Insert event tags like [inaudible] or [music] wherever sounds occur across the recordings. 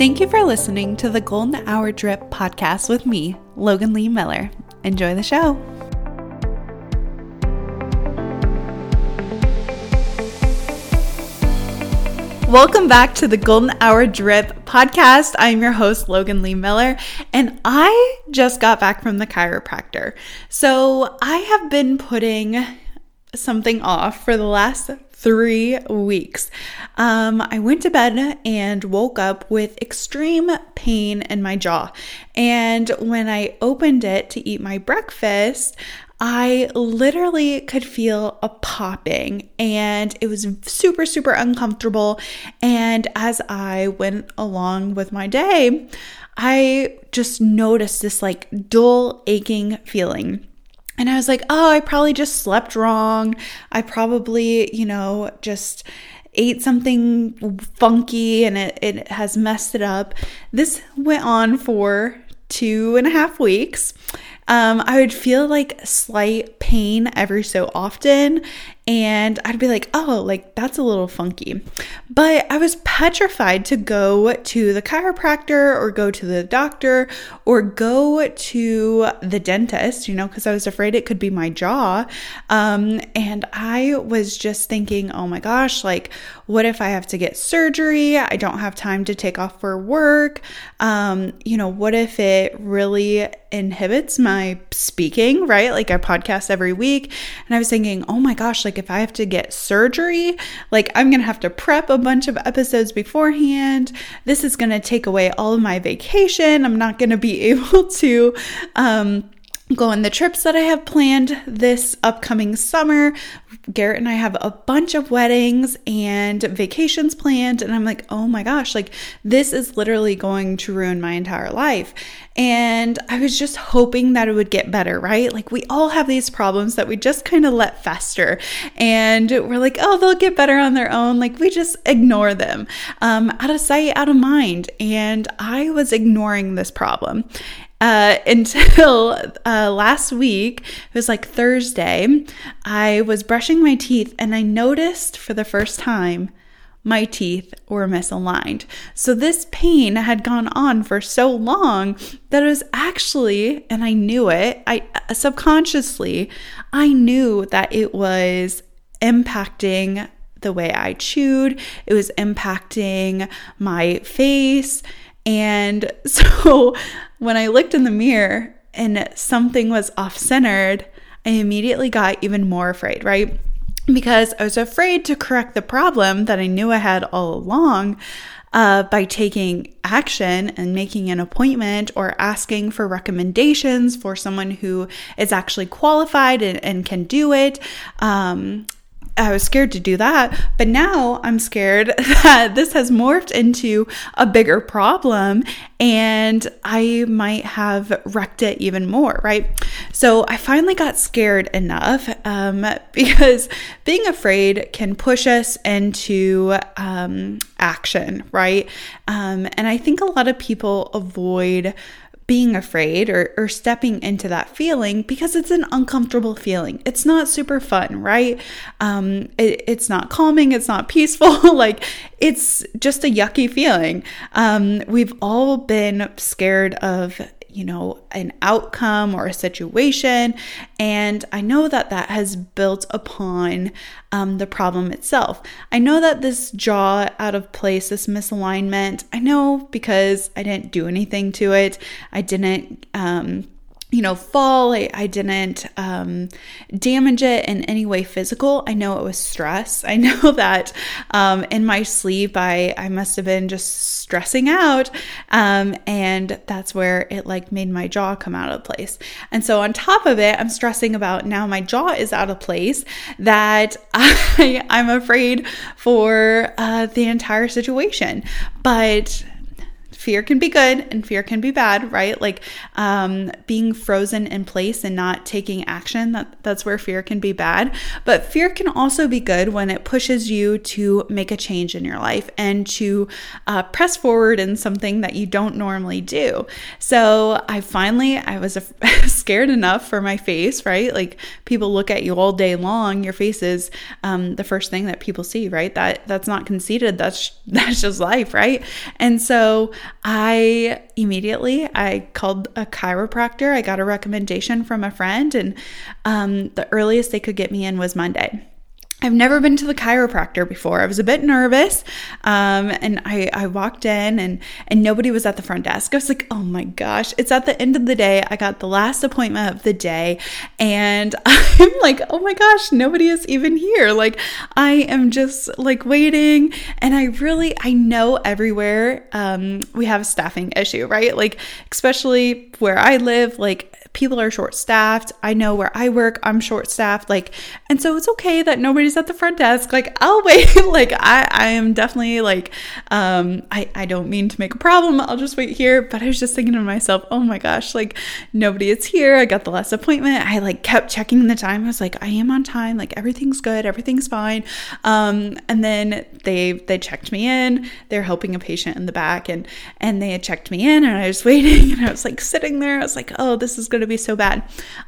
Thank you for listening to the Golden Hour Drip podcast with me, Logan Lee Miller. Enjoy the show. Welcome back to the Golden Hour Drip podcast. I'm your host, Logan Lee Miller, and I just got back from the chiropractor. So I have been putting something off for the last three weeks. Um, I went to bed and woke up with extreme pain in my jaw. And when I opened it to eat my breakfast, I literally could feel a popping and it was super, super uncomfortable. And as I went along with my day, I just noticed this like dull, aching feeling. And I was like, oh, I probably just slept wrong. I probably, you know, just ate something funky and it, it has messed it up. This went on for two and a half weeks. Um, I would feel like slight pain every so often, and I'd be like, oh, like that's a little funky. But I was petrified to go to the chiropractor or go to the doctor or go to the dentist, you know, because I was afraid it could be my jaw. Um, and I was just thinking, oh my gosh, like, what if I have to get surgery? I don't have time to take off for work. Um, you know, what if it really inhibits my speaking, right? Like I podcast every week. And I was thinking, oh my gosh, like if I have to get surgery, like I'm going to have to prep a bunch of episodes beforehand. This is going to take away all of my vacation. I'm not going to be [laughs] able to, um, go on the trips that I have planned this upcoming summer. Garrett and I have a bunch of weddings and vacations planned. And I'm like, oh my gosh, like this is literally going to ruin my entire life. And I was just hoping that it would get better, right? Like we all have these problems that we just kind of let fester. And we're like, oh, they'll get better on their own. Like we just ignore them um, out of sight, out of mind. And I was ignoring this problem uh, [laughs] until uh, last week. It was like Thursday. I was brushing my teeth and I noticed for the first time my teeth were misaligned. So this pain had gone on for so long that it was actually, and I knew it, I subconsciously, I knew that it was impacting the way I chewed, it was impacting my face. And [laughs] so when I looked in the mirror and something was off centered, I immediately got even more afraid, right? Because I was afraid to correct the problem that I knew I had all along uh, by taking action and making an appointment or asking for recommendations for someone who is actually qualified and, and can do it. Um, I was scared to do that. But now I'm scared [laughs] that this has morphed into a bigger problem and I might have wrecked it even more, right? So I finally got scared enough um, [laughs] because being afraid can push us into um, action, right? Um, and I think a lot of people avoid being afraid or, or stepping into that feeling because it's an uncomfortable feeling. It's not super fun, right? Um, it, it's not calming, it's not peaceful. [laughs] like it's just a yucky feeling. Um, we've all been scared of you know, an outcome or a situation. And I know that that has built upon um, the problem itself. I know that this jaw out of place, this misalignment, I know because I didn't do anything to it. I didn't, um, you know, fall. I, I didn't um, damage it in any way physical. I know it was stress. I [laughs] know that um, in my sleep, I, I must have been just stressing out. Um, and that's where it like made my jaw come out of place. And so on top of it, I'm stressing about now my jaw is out of place that [laughs] I, I'm afraid for uh, the entire situation. But fear can be good and fear can be bad, right? Like um, being frozen in place and not taking action, that, that's where fear can be bad. But fear can also be good when it pushes you to make a change in your life and to uh, press forward in something that you don't normally do. So I finally, I was [laughs] scared enough for my face, right? Like people look at you all day long, your face is um, the first thing that people see, right? That that's not conceited. That's [laughs] that's just life, right? And so I immediately I called a chiropractor. I got a recommendation from a friend, and um, the earliest they could get me in was Monday. I've never been to the chiropractor before. I was a bit nervous, um, and I, I walked in and and nobody was at the front desk. I was like, oh my gosh! It's at the end of the day. I got the last appointment of the day, and [laughs] I'm like, oh my gosh, nobody is even here. Like I am just like waiting, and I really I know everywhere um, we have a staffing issue, right? Like especially where I live, like people are short staffed. I know where I work, I'm short staffed. Like, and so it's okay that nobody's at the front desk. Like, [laughs] I'll wait. like, I, I am definitely like, um, I, I don't mean to make a problem. I'll just wait here. But I was just thinking to myself, oh my gosh, like nobody is here. I got the last appointment. I like kept checking the time. I was like, I am on time. Like everything's good. Everything's fine. Um, and then they, they checked me in. They're helping a patient in the back and, and they had checked me in and I was [laughs] waiting and I was like sitting there. I was like, oh, this is going to be so bad.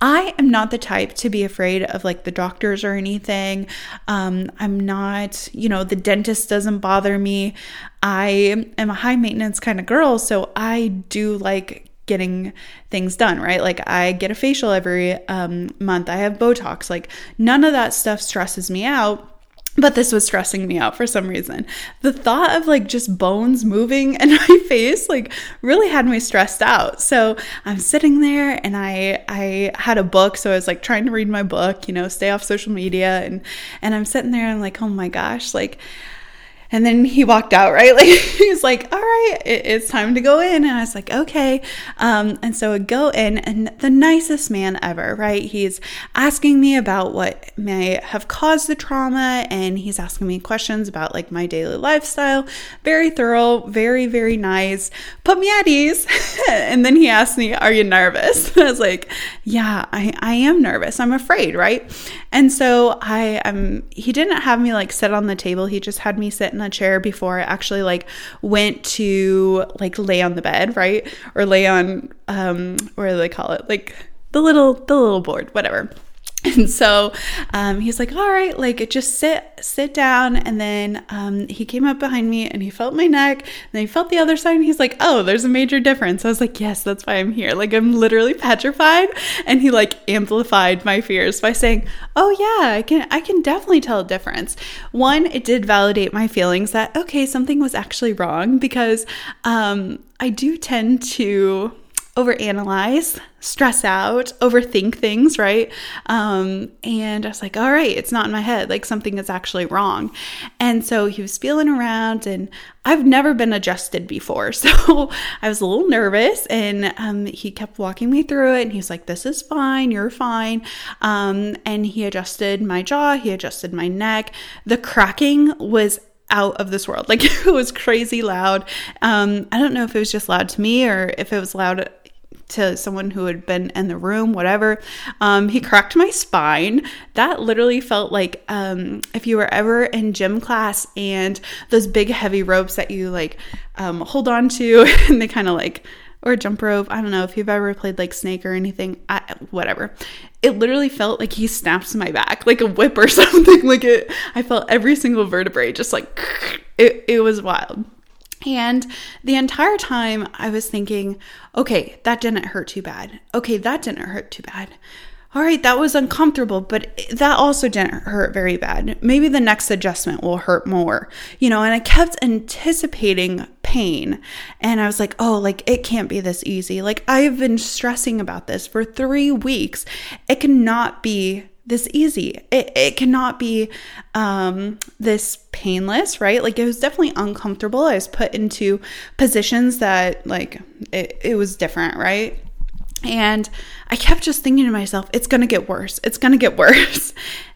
I am not the type to be afraid of like the doctors or anything. Um, I'm not, you know, the dentist doesn't bother me. I am a high maintenance kind of girl, so I do like getting things done, right? Like I get a facial every um, month. I have Botox. Like none of that stuff stresses me out but this was stressing me out for some reason. The thought of like just bones moving in [laughs] my face like really had me stressed out. So I'm sitting there and I I had a book, so I was like trying to read my book, you know, stay off social media and and I'm sitting there and I'm like, "Oh my gosh, like and then he walked out, right? [laughs] Like he's like, all right, it, it's time to go in. And I was like, okay. Um, and so I go in, and the nicest man ever, right? He's asking me about what may have caused the trauma, and he's asking me questions about like my daily lifestyle. Very thorough, very, very nice. Put me at ease. [laughs] and then he asked me, Are you nervous? [laughs] I was like, Yeah, I, I am nervous. I'm afraid, right? And so I um he didn't have me like sit on the table. He just had me sit in a chair before I actually like went to like lay on the bed, right? Or lay on um what do they call it? Like the little the little board, whatever. [laughs] And so um, he's like, all right, like just sit, sit down. And then um, he came up behind me and he felt my neck and then he felt the other side and he's like, oh, there's a major difference. I was like, yes, that's why I'm here. Like I'm literally petrified. And he like amplified my fears by saying, oh yeah, I can, I can definitely tell a difference. One, it did validate my feelings that, okay, something was actually wrong because um, I do tend to overanalyze, stress out, overthink things, right? Um, and I was like, all right, it's not in my head. Like something is actually wrong. And so he was feeling around, and I've never been adjusted before. [laughs] So I was a little nervous, and um, he kept walking me through it. And he was like, this is fine, you're fine. Um, and he adjusted my jaw, he adjusted my neck. The cracking was out of this world. [laughs] Like it was crazy loud. Um, I don't know if it was just loud to me or if it was loud to someone who had been in the room, whatever. Um, he cracked my spine. That literally felt like um, if you were ever in gym class and those big heavy ropes that you like um, hold on to [laughs] and they kind of like, or jump rope. I don't know if you've ever played like Snake or anything, I, whatever. It literally felt like he snaps my back, like a whip or [laughs] something. Like it, I felt every single vertebrae just like, [laughs] it, it was wild. And the entire time I was thinking, okay, that didn't hurt too bad. Okay, that didn't hurt too bad. All right, that was uncomfortable, but that also didn't hurt very bad. Maybe the next adjustment will hurt more, you know. And I kept anticipating pain. And I was like, oh, like it can't be this easy. Like I've been stressing about this for three weeks. It cannot be this easy. It, it cannot be um, this painless, right? Like it was definitely uncomfortable. I was put into positions that like it, it was different, right? And I kept just thinking to myself, it's gonna get worse. It's gonna get [laughs] worse.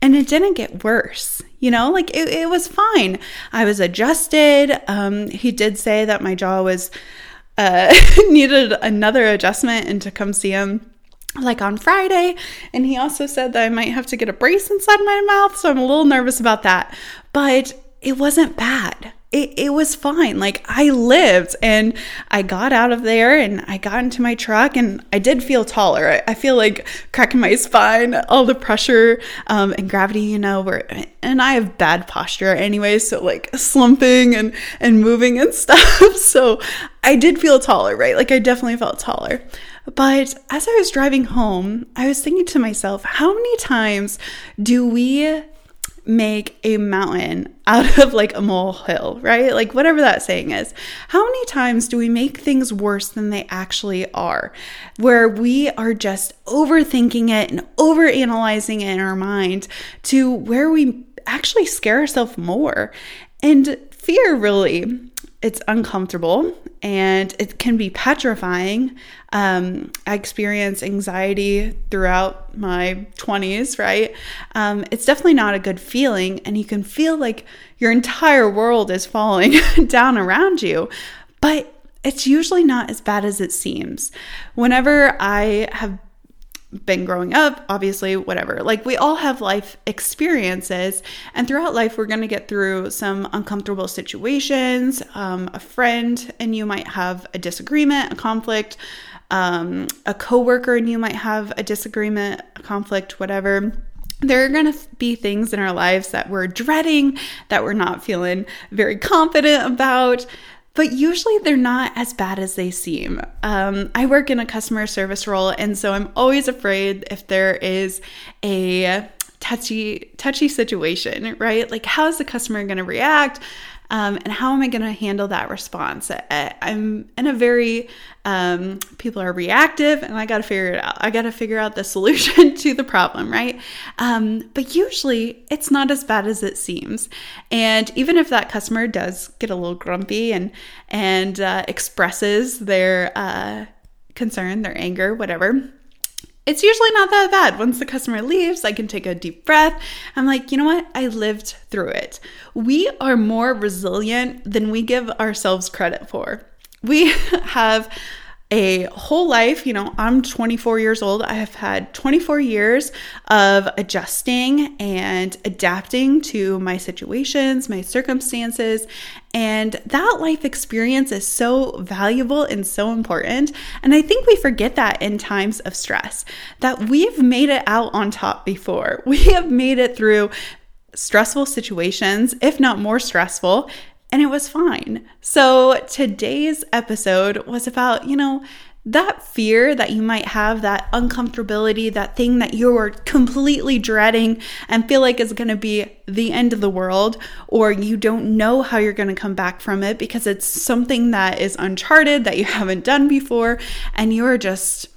And it didn't get worse, you know, like it, it was fine. I was adjusted. Um, he did say that my jaw was uh, [laughs] needed another adjustment and to come see him like on Friday. And he also said that I might have to get a brace inside my mouth. So I'm a little nervous about that. But it wasn't bad. It, it was fine. Like I lived and I got out of there and I got into my truck and I did feel taller. I, I feel like cracking my spine, all the pressure um, and gravity, you know, where, and I have bad posture anyway. So like slumping and, and moving and [laughs] stuff. so I did feel taller, right? Like I definitely felt taller. But as I was driving home, I was thinking to myself, how many times do we make a mountain out of like a molehill, right? Like whatever that saying is. How many times do we make things worse than they actually are? Where we are just overthinking it and overanalyzing it in our mind to where we actually scare ourselves more. And fear really it's uncomfortable and it can be petrifying. Um, I experienced anxiety throughout my 20s, right? Um, it's definitely not a good feeling, and you can feel like your entire world is falling [laughs] down around you. But it's usually not as bad as it seems. Whenever I have been growing up, obviously, whatever. Like we all have life experiences, and throughout life, we're going to get through some uncomfortable situations. Um, a friend and you might have a disagreement, a conflict. Um, a coworker and you might have a disagreement, a conflict, whatever there are going to be things in our lives that we're dreading, that we're not feeling very confident about but usually they're not as bad as they seem. Um, I work in a customer service role, and so I'm always afraid if there is a touchy touchy situation, right? Like, how is the customer going to react? Um, and how am I going to handle that response? I, am in a very um, people are reactive, and I got to figure it out. I got to figure out the [laughs] solution to the problem, right? Um, but usually, it's not as bad as it seems. And even if that customer does get a little grumpy and and uh, expresses their uh, concern, their anger, whatever it's usually not that bad. Once the customer leaves, I can take a deep breath. I'm like, you know what? I lived through it. We are more resilient than we give ourselves credit for. We [laughs] have a whole life. You know, I'm 24 years old. I have had 24 years of adjusting and adapting to my situations, my circumstances. And that life experience is so valuable and so important. And I think we forget that in times of stress, that we've made it out on top before. [laughs] We have made it through stressful situations, if not more stressful, and it was fine. So today's episode was about, you know, that fear that you might have, that uncomfortability, that thing that you're completely dreading and feel like is going to be the end of the world, or you don't know how you're going to come back from it because it's something that is uncharted that you haven't done before, and you're just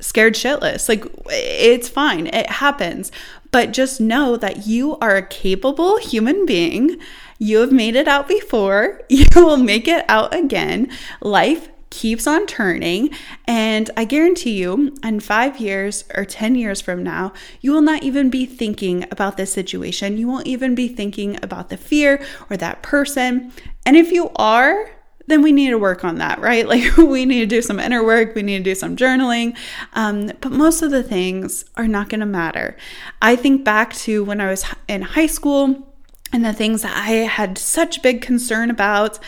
scared shitless. Like, it's fine, it happens. But just know that you are a capable human being you have made it out before. [laughs] You will make it out again. Life keeps on turning. And I guarantee you, in five years or 10 years from now, you will not even be thinking about this situation. You won't even be thinking about the fear or that person. And if you are, then we need to work on that, right? [laughs] Like we need to do some inner work, we need to do some journaling. Um, but most of the things are not going to matter. I think back to when I was in high school and the things that I had such big concern about,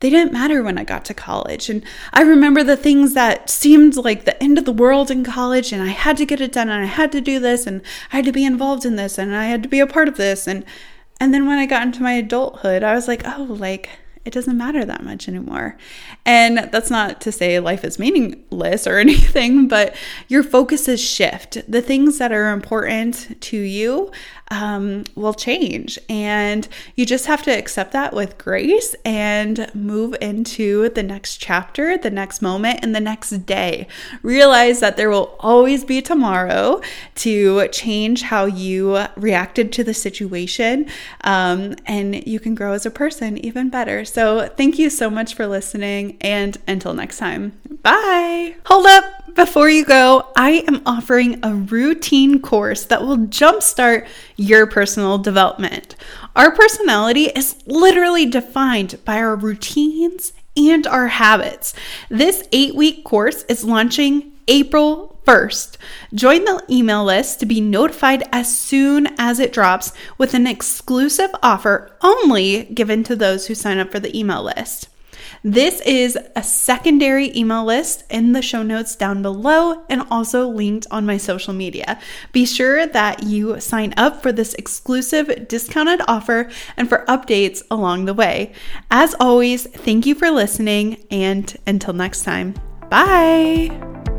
they didn't matter when I got to college. And I remember the things that seemed like the end of the world in college, and I had to get it done, and I had to do this, and I had to be involved in this, and I had to be a part of this. And and then when I got into my adulthood, I was like, oh, like it doesn't matter that much anymore. And that's not to say life is meaningless or [laughs] anything, but your focuses shift. The things that are important to you um, will change. And you just have to accept that with grace and move into the next chapter, the next moment, and the next day. Realize that there will always be tomorrow to change how you reacted to the situation. Um, and you can grow as a person even better. So, thank you so much for listening. And until next time, bye. Hold up. Before you go, I am offering a routine course that will jumpstart your personal development. Our personality is literally defined by our routines and our habits. This eight week course is launching April 1st. Join the email list to be notified as soon as it drops with an exclusive offer only given to those who sign up for the email list. This is a secondary email list in the show notes down below and also linked on my social media. Be sure that you sign up for this exclusive discounted offer and for updates along the way. As always, thank you for listening, and until next time, bye.